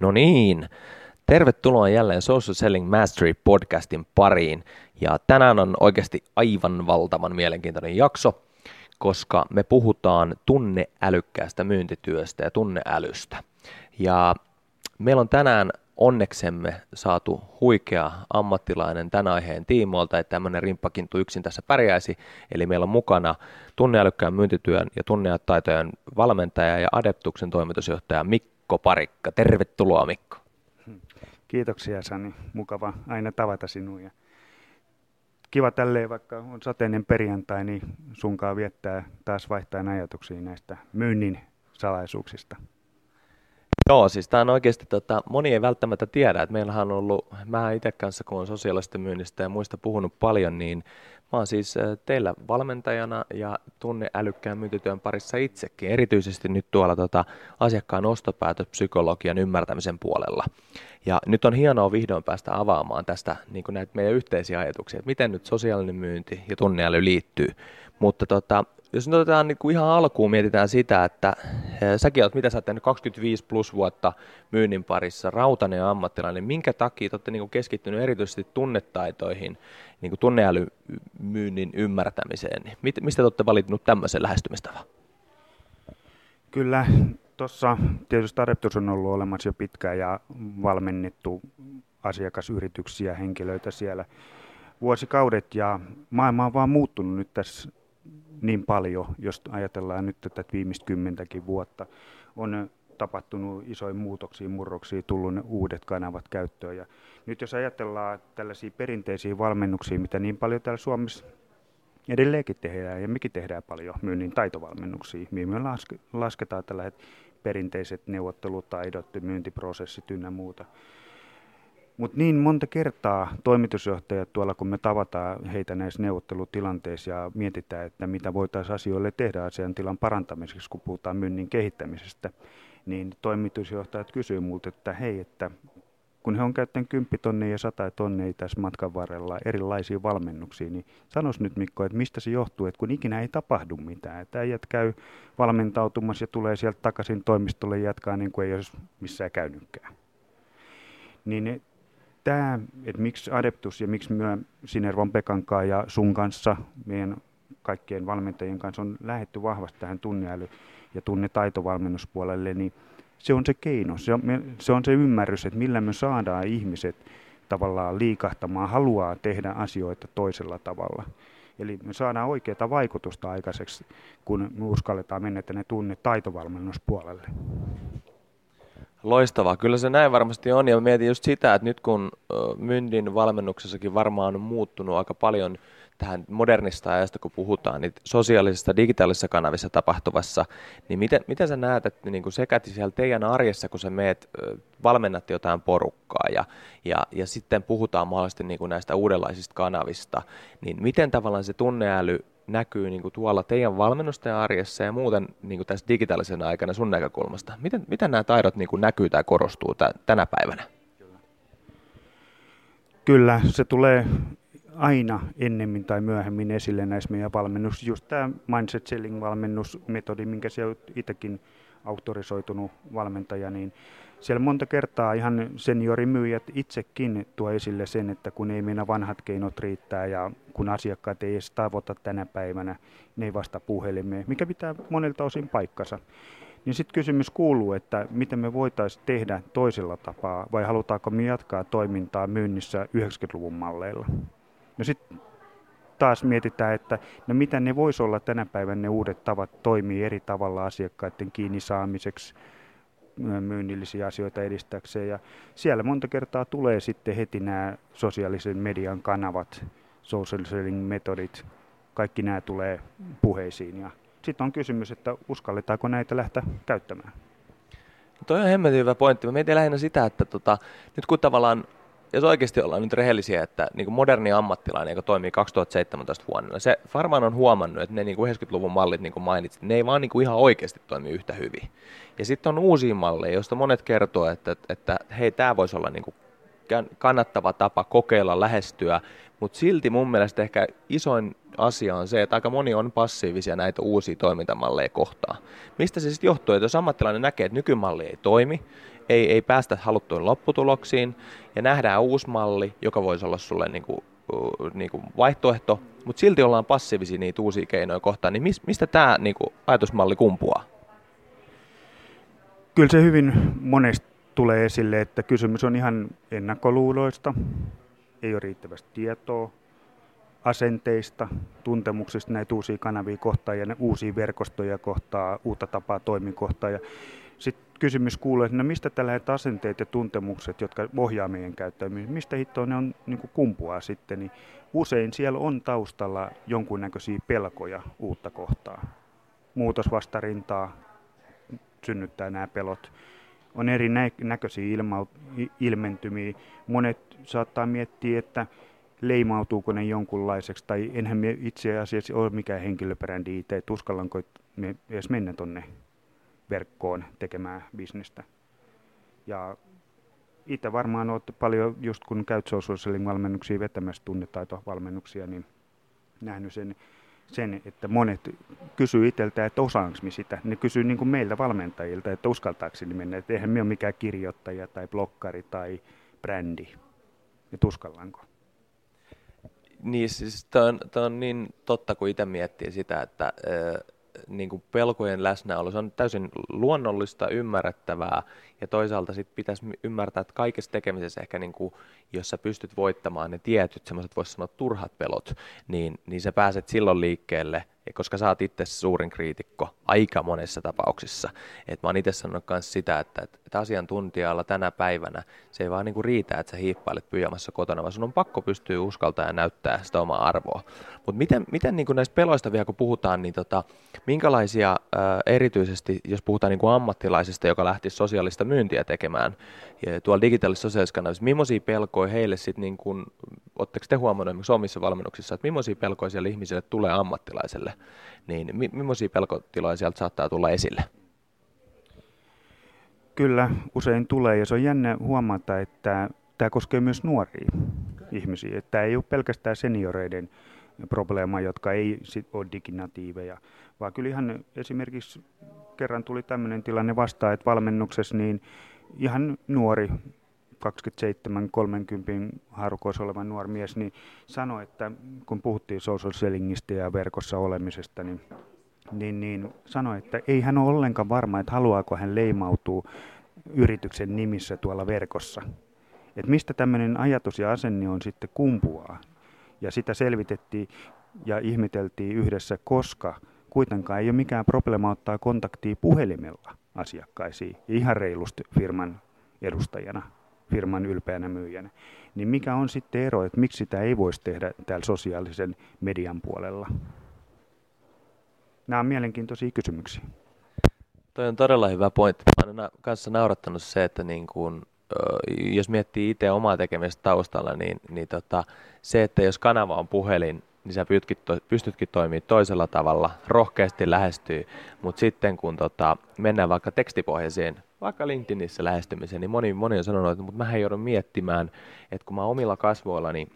No niin, tervetuloa jälleen Social Selling Mastery podcastin pariin. Ja tänään on oikeasti aivan valtavan mielenkiintoinen jakso, koska me puhutaan tunneälykkäästä myyntityöstä ja tunneälystä. Ja meillä on tänään onneksemme saatu huikea ammattilainen tämän aiheen tiimoilta, että tämmöinen rimppakintu yksin tässä pärjäisi. Eli meillä on mukana tunneälykkään myyntityön ja tunnetaitojen valmentaja ja Adeptuksen toimitusjohtaja Mikko Parikka. Tervetuloa Mikko. Kiitoksia Sani, mukava aina tavata sinua. Ja kiva tälleen, vaikka on sateinen perjantai, niin sunkaan viettää taas vaihtaa ajatuksia näistä myynnin salaisuuksista. Joo, siis tämä on oikeasti, tota, moni ei välttämättä tiedä, että meillähän on ollut, mä itse kanssa kun olen sosiaalista myynnistä ja muista puhunut paljon, niin mä oon siis teillä valmentajana ja tunne älykkään myyntityön parissa itsekin, erityisesti nyt tuolla tota, asiakkaan ostopäätöspsykologian ymmärtämisen puolella. Ja nyt on hienoa vihdoin päästä avaamaan tästä niin näitä meidän yhteisiä ajatuksia, että miten nyt sosiaalinen myynti ja tunneäly liittyy. Mutta tota, jos nyt otetaan niin kuin ihan alkuun, mietitään sitä, että eh, säkin olet, mitä sä oot tehnyt 25 plus vuotta myynnin parissa, rautainen ammattilainen, minkä takia olette niin keskittynyt erityisesti tunnetaitoihin, niin kuin tunneälymyynnin ymmärtämiseen, niin mistä te olette valinnut tämmöisen lähestymistavan? Kyllä, tuossa tietysti Adeptus on ollut olemassa jo pitkään ja valmennettu asiakasyrityksiä, henkilöitä siellä vuosikaudet ja maailma on vaan muuttunut nyt tässä niin paljon, jos ajatellaan nyt tätä viimeistä kymmentäkin vuotta. On tapahtunut isoja muutoksia, murroksia, tullut uudet kanavat käyttöön. Ja nyt jos ajatellaan tällaisia perinteisiä valmennuksia, mitä niin paljon täällä Suomessa edelleenkin tehdään, ja mekin tehdään paljon myynnin taitovalmennuksia, mihin me lasketaan tällä perinteiset neuvottelutaidot, myyntiprosessit ynnä muuta. Mutta niin monta kertaa toimitusjohtajat tuolla, kun me tavataan heitä näissä neuvottelutilanteissa ja mietitään, että mitä voitaisiin asioille tehdä asian tilan parantamiseksi, kun puhutaan myynnin kehittämisestä, niin toimitusjohtajat kysyy multa, että hei, että kun he on käyttänyt 10 tonnia ja 100 tonnia tässä matkan varrella erilaisia valmennuksia, niin sanos nyt Mikko, että mistä se johtuu, että kun ikinä ei tapahdu mitään, että äijät käy valmentautumassa ja tulee sieltä takaisin toimistolle jatkaa niin kuin ei olisi missään käynytkään. Niin tämä, että miksi Adeptus ja miksi myö Sinervon Pekan ja sun kanssa, meidän kaikkien valmentajien kanssa on lähetty vahvasti tähän tunneäly- ja tunnetaitovalmennuspuolelle, niin se on se keino, se on, se on se ymmärrys, että millä me saadaan ihmiset tavallaan liikahtamaan, haluaa tehdä asioita toisella tavalla. Eli me saadaan oikeaa vaikutusta aikaiseksi, kun me uskalletaan mennä tänne tunne taitovalmennuspuolelle. Loistavaa, kyllä se näin varmasti on ja mietin just sitä, että nyt kun myynnin valmennuksessakin varmaan on muuttunut aika paljon tähän modernista ajasta, kun puhutaan, niin sosiaalisessa digitaalisessa kanavissa tapahtuvassa, niin miten, miten sä näet, että niin sekä siellä teidän arjessa, kun sä meet, valmennat jotain porukkaa ja, ja, ja sitten puhutaan mahdollisesti niin kuin näistä uudenlaisista kanavista, niin miten tavallaan se tunneäly näkyy niin kuin tuolla teidän valmennusten arjessa ja muuten niin kuin tässä digitaalisen aikana sun näkökulmasta? Miten, miten nämä taidot niin kuin näkyy tai korostuu t- tänä päivänä? Kyllä, se tulee aina ennemmin tai myöhemmin esille näissä meidän valmennuksissa. Just tämä Mindset Selling-valmennusmetodi, minkä se on itsekin auktorisoitunut valmentaja, niin siellä monta kertaa ihan seniorimyyjät itsekin tuo esille sen, että kun ei meidän vanhat keinot riittää ja kun asiakkaat ei edes tavoita tänä päivänä, ne ei vasta puhelimeen, mikä pitää monilta osin paikkansa. Niin sitten kysymys kuuluu, että miten me voitaisiin tehdä toisella tapaa vai halutaanko me jatkaa toimintaa myynnissä 90-luvun malleilla. No sitten taas mietitään, että no mitä ne voisi olla tänä päivänä ne uudet tavat toimii eri tavalla asiakkaiden kiinni saamiseksi, myynnillisiä asioita edistääkseen. Ja siellä monta kertaa tulee sitten heti nämä sosiaalisen median kanavat, social selling metodit, kaikki nämä tulee puheisiin. Ja sitten on kysymys, että uskalletaanko näitä lähteä käyttämään. Toi on hemmetin hyvä pointti. Mä mietin lähinnä sitä, että tota, nyt kun tavallaan jos oikeasti ollaan nyt rehellisiä, että niin kuin moderni ammattilainen, joka toimii 2017 vuonna, se varmaan on huomannut, että ne niin kuin 90-luvun mallit, niin kuin mainitsit, ne ei vaan niin kuin ihan oikeasti toimi yhtä hyvin. Ja sitten on uusia malleja, joista monet kertoo, että, että hei, tämä voisi olla niin kuin kannattava tapa kokeilla, lähestyä, mutta silti mun mielestä ehkä isoin asia on se, että aika moni on passiivisia näitä uusia toimintamalleja kohtaan. Mistä se sitten johtuu, että jos ammattilainen näkee, että nykymalli ei toimi, ei, ei päästä haluttuun lopputuloksiin ja nähdään uusi malli, joka voisi olla sulle niin kuin, niin kuin vaihtoehto, mutta silti ollaan passiivisia niitä uusia keinoja kohtaan, niin mistä tämä niin kuin, ajatusmalli kumpuaa? Kyllä se hyvin monesti tulee esille, että kysymys on ihan ennakkoluuloista, ei ole riittävästi tietoa, asenteista, tuntemuksista näitä uusia kanavia kohtaan ja uusia verkostoja kohtaa, uutta tapaa toimikohtaa. Ja sitten kysymys kuuluu, että no mistä tällaiset asenteet ja tuntemukset, jotka ohjaa meidän käyttäytymistä, mistä hittoa ne on niin kumpuaa sitten, niin usein siellä on taustalla jonkunnäköisiä pelkoja uutta kohtaa. Muutosvastarintaa synnyttää nämä pelot. On eri näköisiä ilma, ilmentymiä. Monet saattaa miettiä, että leimautuuko ne jonkunlaiseksi, tai enhän me itse asiassa ole mikään henkilöbrändi itse, että uskallanko me edes mennä tonne verkkoon tekemään bisnestä. Ja itse varmaan olette paljon, just kun käyt social valmennuksia vetämässä tunnetaitovalmennuksia, niin nähnyt sen, sen, että monet kysyy itseltä, että osaanko mi sitä. Ne kysyy niin kuin meiltä valmentajilta, että uskaltaakseni mennä. Että eihän me ole mikään kirjoittaja tai blokkari tai brändi. Että uskallanko. Niin, siis tämä on, on niin totta, kun itse miettii sitä, että äh, niin kuin pelkojen läsnäolo, se on täysin luonnollista, ymmärrettävää, ja toisaalta sitten pitäisi ymmärtää, että kaikessa tekemisessä ehkä, niin kuin, jos sä pystyt voittamaan ne tietyt, semmoiset voisi sanoa turhat pelot, niin, niin sä pääset silloin liikkeelle – koska sä oot itse suurin kriitikko aika monessa tapauksissa. Et mä oon itse sanonut myös sitä, että, että asiantuntijalla tänä päivänä se ei vaan niinku riitä, että sä hiippailet pyjamassa kotona, vaan sun on pakko pystyä uskaltaa ja näyttää sitä omaa arvoa. Mutta miten, miten niinku näistä peloista vielä kun puhutaan, niin tota, minkälaisia ää, erityisesti, jos puhutaan niinku ammattilaisista, joka lähti sosiaalista myyntiä tekemään ja tuolla digitaalisessa sosiaalisessa kanavissa, millaisia pelkoja heille sitten, niin oletteko te huomannut omissa valmennuksissa, että millaisia pelkoja siellä ihmisille tulee ammattilaiselle? niin mi- millaisia pelkotiloja sieltä saattaa tulla esille? Kyllä, usein tulee ja se on jännä huomata, että tämä koskee myös nuoria ihmisiä. Tämä ei ole pelkästään senioreiden probleema, jotka ei ole diginatiiveja, vaan kyllä ihan esimerkiksi kerran tuli tämmöinen tilanne vastaan, että valmennuksessa niin ihan nuori 27-30 harukoissa oleva nuori mies, niin sanoi, että kun puhuttiin social sellingistä ja verkossa olemisesta, niin, niin, niin sanoi, että ei hän ole ollenkaan varma, että haluaako hän leimautua yrityksen nimissä tuolla verkossa. Että mistä tämmöinen ajatus ja asenne on sitten kumpuaa. Ja sitä selvitettiin ja ihmeteltiin yhdessä, koska kuitenkaan ei ole mikään probleema ottaa kontaktia puhelimella asiakkaisiin ihan reilusti firman edustajana firman ylpeänä myyjänä. Niin mikä on sitten ero, että miksi sitä ei voisi tehdä täällä sosiaalisen median puolella? Nämä on mielenkiintoisia kysymyksiä. Toi on todella hyvä pointti. Mä olen kanssa naurattanut se, että niin kun, jos miettii itse omaa tekemistä taustalla, niin, niin tota, se, että jos kanava on puhelin, niin sä pystytkin toimimaan toisella tavalla, rohkeasti lähestyy, mutta sitten kun tota, mennään vaikka tekstipohjaisiin vaikka LinkedInissä lähestymiseen, niin moni, moni on sanonut, että mutta mä joudun miettimään, että kun mä omilla kasvoillani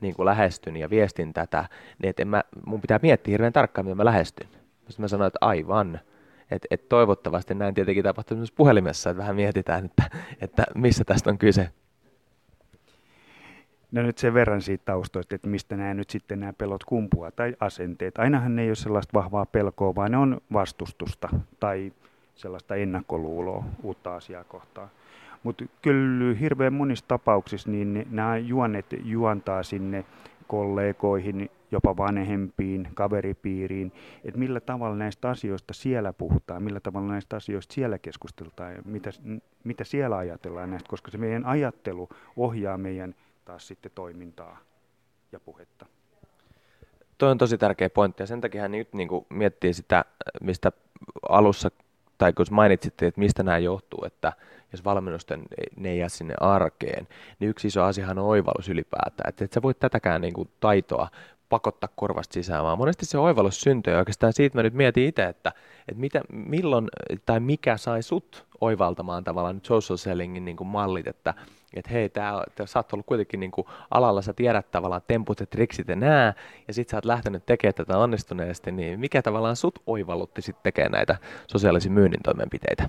niin kuin lähestyn ja viestin tätä, niin että mä, mun pitää miettiä hirveän tarkkaan, miten mä lähestyn. Sitten mä sanoin, että aivan, että et toivottavasti näin tietenkin tapahtuu myös puhelimessa, että vähän mietitään, että, että missä tästä on kyse. No nyt sen verran siitä taustoista, että mistä nämä nyt sitten nämä pelot kumpua tai asenteet. Ainahan ne ei ole sellaista vahvaa pelkoa, vaan ne on vastustusta tai sellaista ennakkoluuloa uutta asiaa kohtaan. Mutta kyllä hirveän monissa tapauksissa niin nämä juonet juontaa sinne kollegoihin, jopa vanhempiin, kaveripiiriin, että millä tavalla näistä asioista siellä puhutaan, millä tavalla näistä asioista siellä keskusteltaan ja mitä, mitä siellä ajatellaan näistä, koska se meidän ajattelu ohjaa meidän taas sitten toimintaa ja puhetta. Tuo on tosi tärkeä pointti ja sen takia nyt niin miettii sitä, mistä alussa tai kun mainitsitte, että mistä nämä johtuu, että jos valmennusten ne ei jää sinne arkeen, niin yksi iso asiahan on oivallus ylipäätään, että et sä voit tätäkään niin kuin taitoa pakottaa korvasta sisään, vaan monesti se oivallus syntyy ja oikeastaan siitä mä nyt mietin itse, että, että mitä, milloin tai mikä sai sut oivaltamaan tavallaan social sellingin niin kuin mallit, että, että hei, tää, tää, sä oot ollut kuitenkin niin kuin alalla, sä tiedät tavallaan temput ja triksit ja nää, ja sit sä oot lähtenyt tekemään tätä onnistuneesti, niin mikä tavallaan sut oivallutti sitten tekemään näitä sosiaalisia myynnin toimenpiteitä?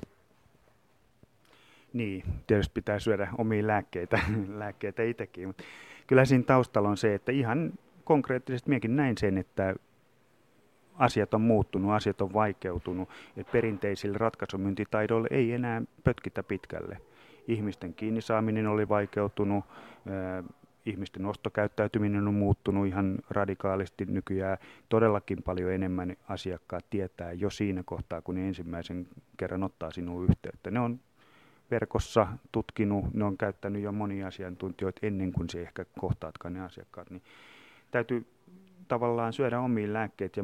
Niin, tietysti pitää syödä omia lääkkeitä, lääkkeitä itsekin, mutta kyllä siinä taustalla on se, että ihan konkreettisesti minäkin näin sen, että asiat on muuttunut, asiat on vaikeutunut, että perinteisille ratkaisumyyntitaidoille ei enää pötkitä pitkälle. Ihmisten kiinni saaminen oli vaikeutunut, ihmisten ostokäyttäytyminen on muuttunut ihan radikaalisti nykyään. Todellakin paljon enemmän asiakkaat tietää jo siinä kohtaa, kun ne ensimmäisen kerran ottaa sinuun yhteyttä. Ne on verkossa tutkinut, ne on käyttänyt jo monia asiantuntijoita ennen kuin se ehkä kohtaatkaan ne asiakkaat. Niin täytyy tavallaan syödä omiin lääkkeet ja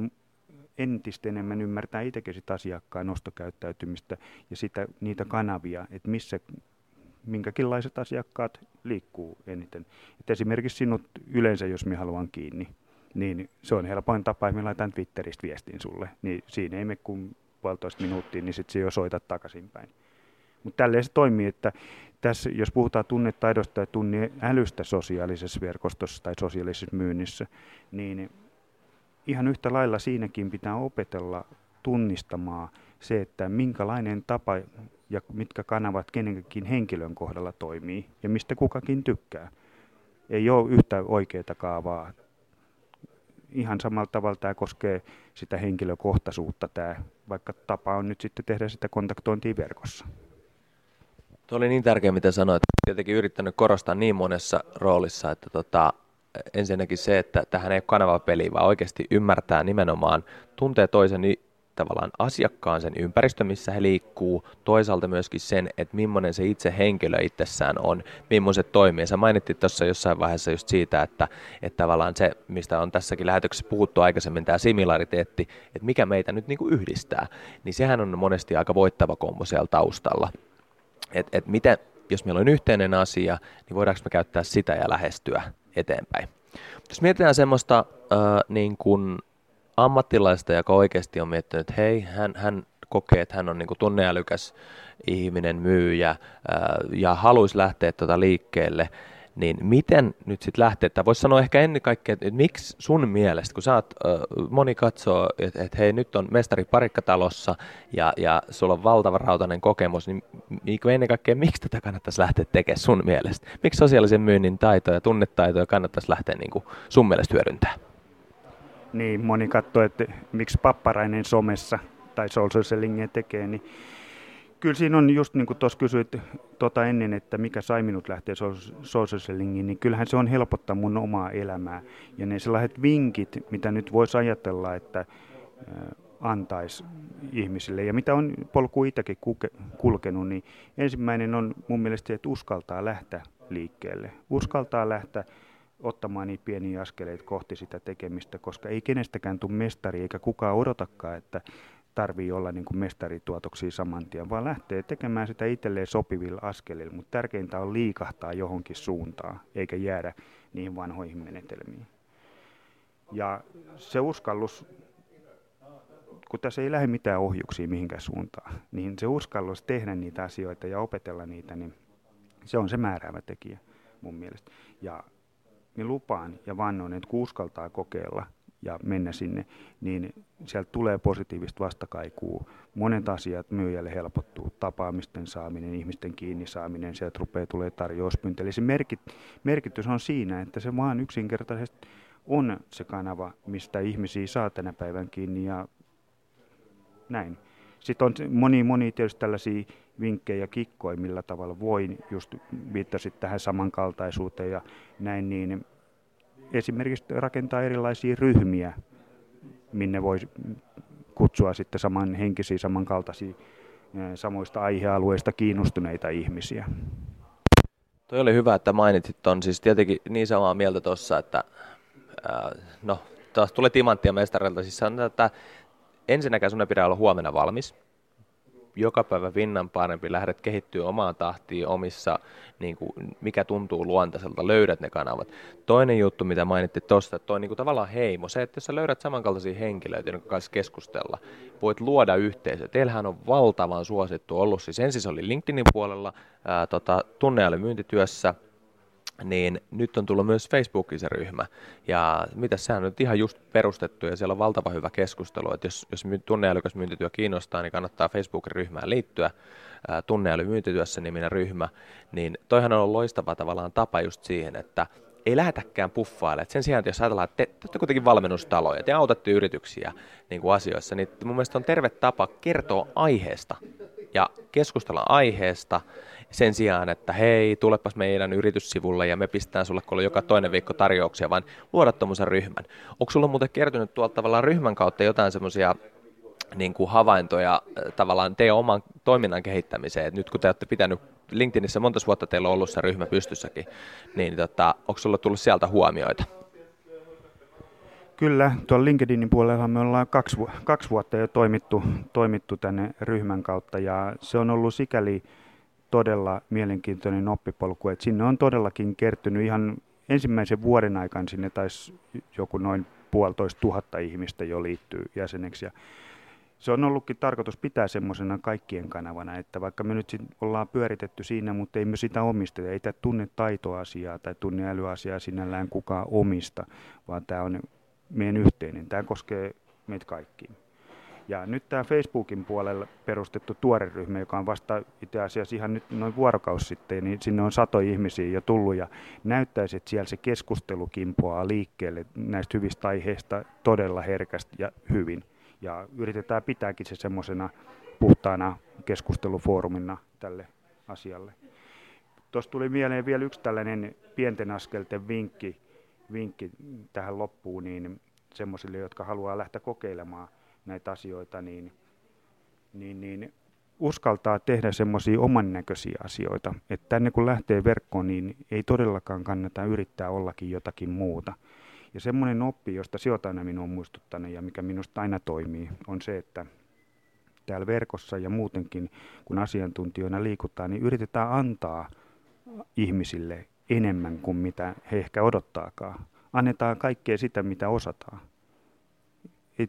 entistä enemmän ymmärtää itsekin sitä asiakkaan ostokäyttäytymistä ja sitä, niitä kanavia, että missä minkäkinlaiset asiakkaat liikkuu eniten. Et esimerkiksi sinut yleensä, jos minä haluan kiinni, niin se on helpoin tapa, että minä laitan Twitteristä viestin sulle. Niin siinä ei mene kuin puolitoista minuuttia, niin sitten se jo soitat takaisinpäin. Mutta tälleen se toimii, että tässä, jos puhutaan tunnetaidosta ja tunneälystä sosiaalisessa verkostossa tai sosiaalisessa myynnissä, niin ihan yhtä lailla siinäkin pitää opetella tunnistamaan se, että minkälainen tapa ja mitkä kanavat kenenkin henkilön kohdalla toimii ja mistä kukakin tykkää. Ei ole yhtä oikeaa kaavaa. Ihan samalla tavalla tämä koskee sitä henkilökohtaisuutta, tämä, vaikka tapa on nyt sitten tehdä sitä kontaktointia verkossa. Tuo oli niin tärkeä, mitä sanoit. Tietenkin yrittänyt korostaa niin monessa roolissa, että tota, ensinnäkin se, että tähän ei ole kanavapeli, vaan oikeasti ymmärtää nimenomaan, tuntee toisen tavallaan asiakkaan sen ympäristö, missä he liikkuu, toisaalta myöskin sen, että millainen se itse henkilö itsessään on, millaiset toimii. Sä mainittit tuossa jossain vaiheessa just siitä, että, että tavallaan se, mistä on tässäkin lähetyksessä puhuttu aikaisemmin, tämä similariteetti, että mikä meitä nyt niin kuin yhdistää, niin sehän on monesti aika voittava kombo siellä taustalla. Että et miten, jos meillä on yhteinen asia, niin voidaanko me käyttää sitä ja lähestyä eteenpäin. Jos mietitään semmoista äh, niin kuin ammattilaista, joka oikeasti on miettinyt, että hei, hän, hän kokee, että hän on niin kuin tunneälykäs ihminen, myyjä ää, ja haluaisi lähteä tuota liikkeelle, niin miten nyt sitten lähtee, että voisi sanoa ehkä ennen kaikkea, että, miksi sun mielestä, kun sä oot, moni katsoo, että, että hei nyt on mestari parikkatalossa ja, ja sulla on valtava rautainen kokemus, niin, ennen kaikkea miksi tätä kannattaisi lähteä tekemään sun mielestä? Miksi sosiaalisen myynnin taitoja, tunnetaitoja kannattaisi lähteä niin kuin sun mielestä hyödyntämään? Niin, moni katsoo, että miksi papparainen somessa tai social tekee, niin kyllä siinä on just niin kuin tuossa kysyit tota ennen, että mikä sai minut lähteä social sellingiin, niin kyllähän se on helpottaa mun omaa elämää. Ja ne sellaiset vinkit, mitä nyt voisi ajatella, että antaisi ihmisille. Ja mitä on polku itsekin kulkenut, niin ensimmäinen on mun mielestä että uskaltaa lähteä liikkeelle. Uskaltaa lähteä ottamaan niin pieniä askeleita kohti sitä tekemistä, koska ei kenestäkään tule mestari eikä kukaan odotakaan, että tarvii olla niin kuin mestarituotoksia saman tien, vaan lähtee tekemään sitä itselleen sopivilla askelilla, mutta tärkeintä on liikahtaa johonkin suuntaan, eikä jäädä niihin vanhoihin menetelmiin. Ja se uskallus, kun tässä ei lähde mitään ohjuksia mihinkään suuntaan, niin se uskallus tehdä niitä asioita ja opetella niitä, niin se on se määräävä tekijä mun mielestä. Ja niin lupaan ja vannon, että kun uskaltaa kokeilla ja mennä sinne, niin sieltä tulee positiivista vastakaikua. Monet asiat myyjälle helpottuu. Tapaamisten saaminen, ihmisten kiinni saaminen, sieltä rupeaa tulee tarjouspyyntö. Eli se merkit, merkitys on siinä, että se vaan yksinkertaisesti on se kanava, mistä ihmisiä saa tänä päivän kiinni ja näin. Sitten on moni, moni tietysti tällaisia vinkkejä ja kikkoja, millä tavalla voin, just viittasit tähän samankaltaisuuteen ja näin, niin esimerkiksi rakentaa erilaisia ryhmiä, minne voi kutsua sitten samanhenkisiä, samankaltaisia samoista aihealueista kiinnostuneita ihmisiä. Toi oli hyvä, että mainitsit on siis tietenkin niin samaa mieltä tuossa, että no taas tulee timanttia mestarilta, siis sanotaan, että ensinnäkään sun ei pidä olla huomenna valmis, joka päivä vinnan parempi, lähdet kehittyä omaan tahtiin omissa, niin kuin, mikä tuntuu luontaiselta, löydät ne kanavat. Toinen juttu, mitä mainittiin tuosta, että toi niin kuin tavallaan heimo, se, että jos sä löydät samankaltaisia henkilöitä, joiden kanssa keskustella, voit luoda yhteisö. Teillähän on valtavan suosittu ollut, siis ensin se oli LinkedInin puolella, ää, tota, tunneajan myyntityössä, niin nyt on tullut myös Facebookiin se ryhmä. Ja mitä sehän on nyt ihan just perustettu ja siellä on valtava hyvä keskustelu, että jos, jos tunneälykäs myyntityö kiinnostaa, niin kannattaa Facebookin ryhmään liittyä. Tunneäly myyntityössä niminen ryhmä, niin toihan on loistava tavallaan tapa just siihen, että ei lähetäkään puffailemaan. Sen sijaan, että jos ajatellaan, että te, te kuitenkin valmennustaloja, te autatte yrityksiä niin kuin asioissa, niin mun mielestä on terve tapa kertoa aiheesta ja keskustella aiheesta sen sijaan, että hei, tulepas meidän yrityssivulle ja me pistetään sulle kun joka toinen viikko tarjouksia, vaan luoda tuommoisen ryhmän. Onko sulla muuten kertynyt tuolta tavallaan ryhmän kautta jotain semmoisia niin havaintoja äh, tavallaan teidän oman toiminnan kehittämiseen. Et nyt kun te olette pitänyt LinkedInissä monta vuotta teillä on ollut se ryhmä pystyssäkin, niin tota, onko sulla tullut sieltä huomioita? Kyllä, tuolla LinkedInin puolella me ollaan kaksi, kaksi vuotta jo toimittu, toimittu tänne ryhmän kautta ja se on ollut sikäli todella mielenkiintoinen oppipolku, että sinne on todellakin kertynyt ihan ensimmäisen vuoden aikana sinne taisi joku noin puolitoista tuhatta ihmistä jo liittyy jäseneksi ja se on ollutkin tarkoitus pitää semmoisena kaikkien kanavana, että vaikka me nyt ollaan pyöritetty siinä, mutta ei me sitä omisteta, ei tämä tunne taitoasiaa tai tunne älyasiaa sinällään kukaan omista, vaan tämä on meidän yhteinen. Tämä koskee meitä kaikkiin. Ja nyt tämä Facebookin puolella perustettu tuore ryhmä, joka on vasta itse asiassa ihan nyt noin vuorokausi sitten, niin sinne on sato ihmisiä jo tullut. Ja näyttäisi, että siellä se keskustelu kimpoaa liikkeelle näistä hyvistä aiheista todella herkästi ja hyvin. Ja yritetään pitääkin se semmoisena puhtaana keskustelufoorumina tälle asialle. Tuossa tuli mieleen vielä yksi tällainen pienten askelten vinkki, vinkki tähän loppuun, niin semmoisille, jotka haluaa lähteä kokeilemaan näitä asioita, niin, niin, niin uskaltaa tehdä semmoisia oman näköisiä asioita. Että tänne kun lähtee verkkoon, niin ei todellakaan kannata yrittää ollakin jotakin muuta. Ja semmoinen oppi, josta sinut aina minun on muistuttanut ja mikä minusta aina toimii, on se, että täällä verkossa ja muutenkin, kun asiantuntijoina liikutaan, niin yritetään antaa ihmisille enemmän kuin mitä he ehkä odottaakaan. Annetaan kaikkea sitä, mitä osataan.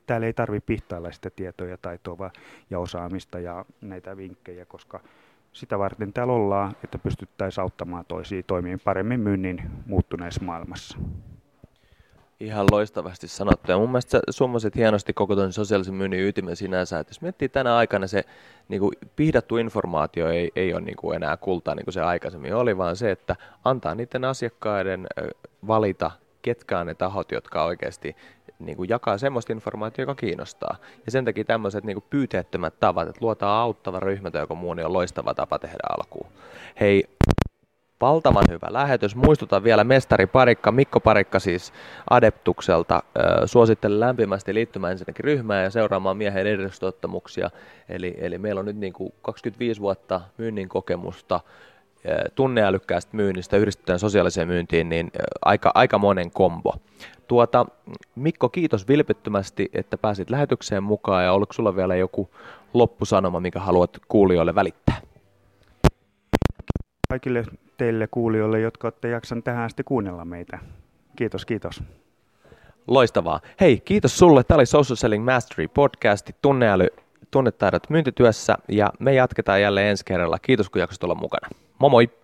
Täällä ei tarvitse pihtailla sitä tietoa ja taitoa ja osaamista ja näitä vinkkejä, koska sitä varten täällä ollaan, että pystyttäisiin auttamaan toisia toimimaan paremmin myynnin muuttuneessa maailmassa. Ihan loistavasti sanottu. Ja mun mielestä summasit hienosti koko tuon sosiaalisen myynnin ytimen sinänsä. Että jos miettii tänä aikana se niin kuin pihdattu informaatio ei, ei ole niin kuin enää kultaa niin kuin se aikaisemmin oli, vaan se, että antaa niiden asiakkaiden valita, ketkä on ne tahot, jotka oikeasti niin kuin jakaa semmoista informaatiota, joka kiinnostaa. Ja sen takia tämmöiset niin kuin pyyteettömät tavat, että luotaan auttava ryhmä tai joku muu, niin on loistava tapa tehdä alkuun. Hei, Valtavan hyvä lähetys. Muistutan vielä mestari Parikka, Mikko Parikka siis Adeptukselta. Suosittelen lämpimästi liittymään ensinnäkin ryhmään ja seuraamaan miehen edustottamuksia. Eli, eli meillä on nyt niin kuin 25 vuotta myynnin kokemusta tunneälykkäästä myynnistä yhdistetään sosiaaliseen myyntiin, niin aika, aika monen kombo. Tuota, Mikko, kiitos vilpittömästi, että pääsit lähetykseen mukaan ja oliko sulla vielä joku loppusanoma, mikä haluat kuulijoille välittää? Kaikille teille kuulijoille, jotka olette jaksan tähän asti kuunnella meitä. Kiitos, kiitos. Loistavaa. Hei, kiitos sulle. Tämä oli Social Selling Mastery podcast, tunneäly, tunnetaidot myyntityössä ja me jatketaan jälleen ensi kerralla. Kiitos kun jaksoit olla mukana. Moi moi!